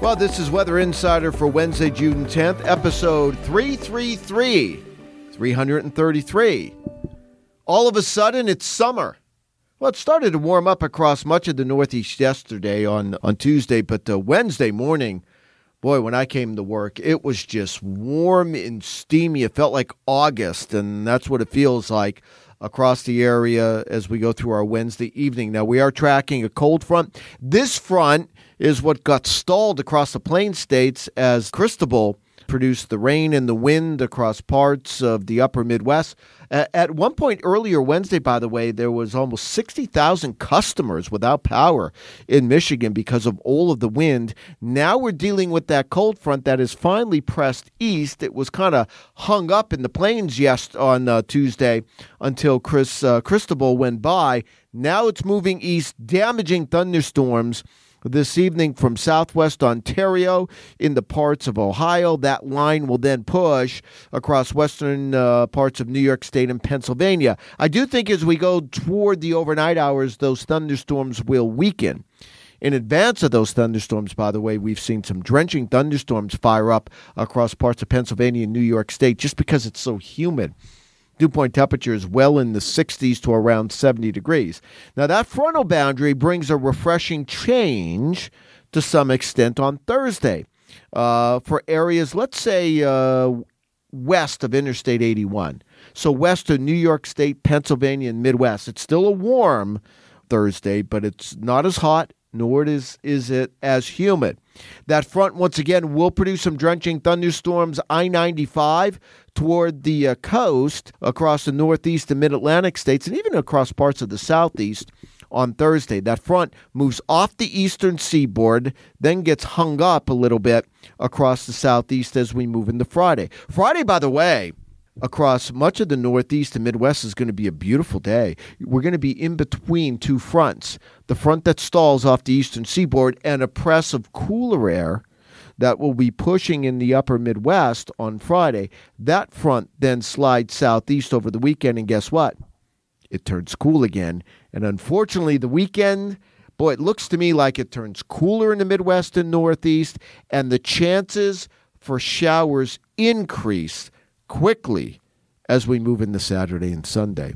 Well, this is Weather Insider for Wednesday, June 10th, episode 333. 333. All of a sudden, it's summer. Well, it started to warm up across much of the Northeast yesterday on, on Tuesday, but uh, Wednesday morning, boy, when I came to work, it was just warm and steamy. It felt like August, and that's what it feels like across the area as we go through our Wednesday evening. Now, we are tracking a cold front. This front is what got stalled across the plain states as Cristobal produced the rain and the wind across parts of the upper Midwest. At one point earlier Wednesday, by the way, there was almost 60,000 customers without power in Michigan because of all of the wind. Now we're dealing with that cold front that is finally pressed east. It was kind of hung up in the plains yes on uh, Tuesday until Chris uh, Cristobal went by. Now it's moving east, damaging thunderstorms this evening from southwest Ontario into parts of Ohio. That line will then push across western uh, parts of New York State and Pennsylvania. I do think as we go toward the overnight hours, those thunderstorms will weaken. In advance of those thunderstorms, by the way, we've seen some drenching thunderstorms fire up across parts of Pennsylvania and New York State just because it's so humid dew point temperature is well in the 60s to around 70 degrees. Now, that frontal boundary brings a refreshing change to some extent on Thursday uh, for areas, let's say, uh, west of Interstate 81. So, west of New York State, Pennsylvania, and Midwest. It's still a warm Thursday, but it's not as hot, nor is, is it as humid. That front, once again, will produce some drenching thunderstorms. I 95 toward the uh, coast across the northeast and mid Atlantic states, and even across parts of the southeast on Thursday. That front moves off the eastern seaboard, then gets hung up a little bit across the southeast as we move into Friday. Friday, by the way, across much of the Northeast and Midwest is going to be a beautiful day. We're going to be in between two fronts the front that stalls off the eastern seaboard and a press of cooler air that will be pushing in the upper Midwest on Friday. That front then slides southeast over the weekend, and guess what? It turns cool again. And unfortunately, the weekend. Boy, it looks to me like it turns cooler in the Midwest and Northeast, and the chances for showers increase quickly as we move into Saturday and Sunday.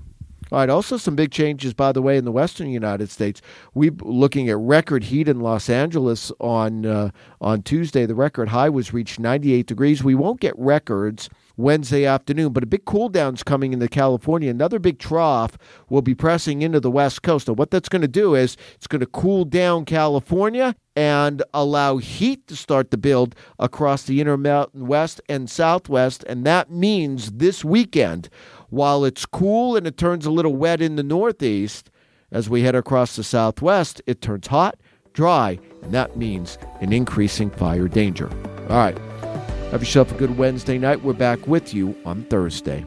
All right, also some big changes, by the way, in the western United States. We're looking at record heat in Los Angeles on uh, on Tuesday. The record high was reached 98 degrees. We won't get records Wednesday afternoon. But a big cool down's coming into California. Another big trough will be pressing into the West Coast. Now, what that's going to do is it's going to cool down California and allow heat to start to build across the Intermountain West and Southwest. And that means this weekend, while it's cool and it turns a little wet in the Northeast, as we head across the Southwest, it turns hot, dry, and that means an increasing fire danger. All right. Have yourself a good Wednesday night. We're back with you on Thursday.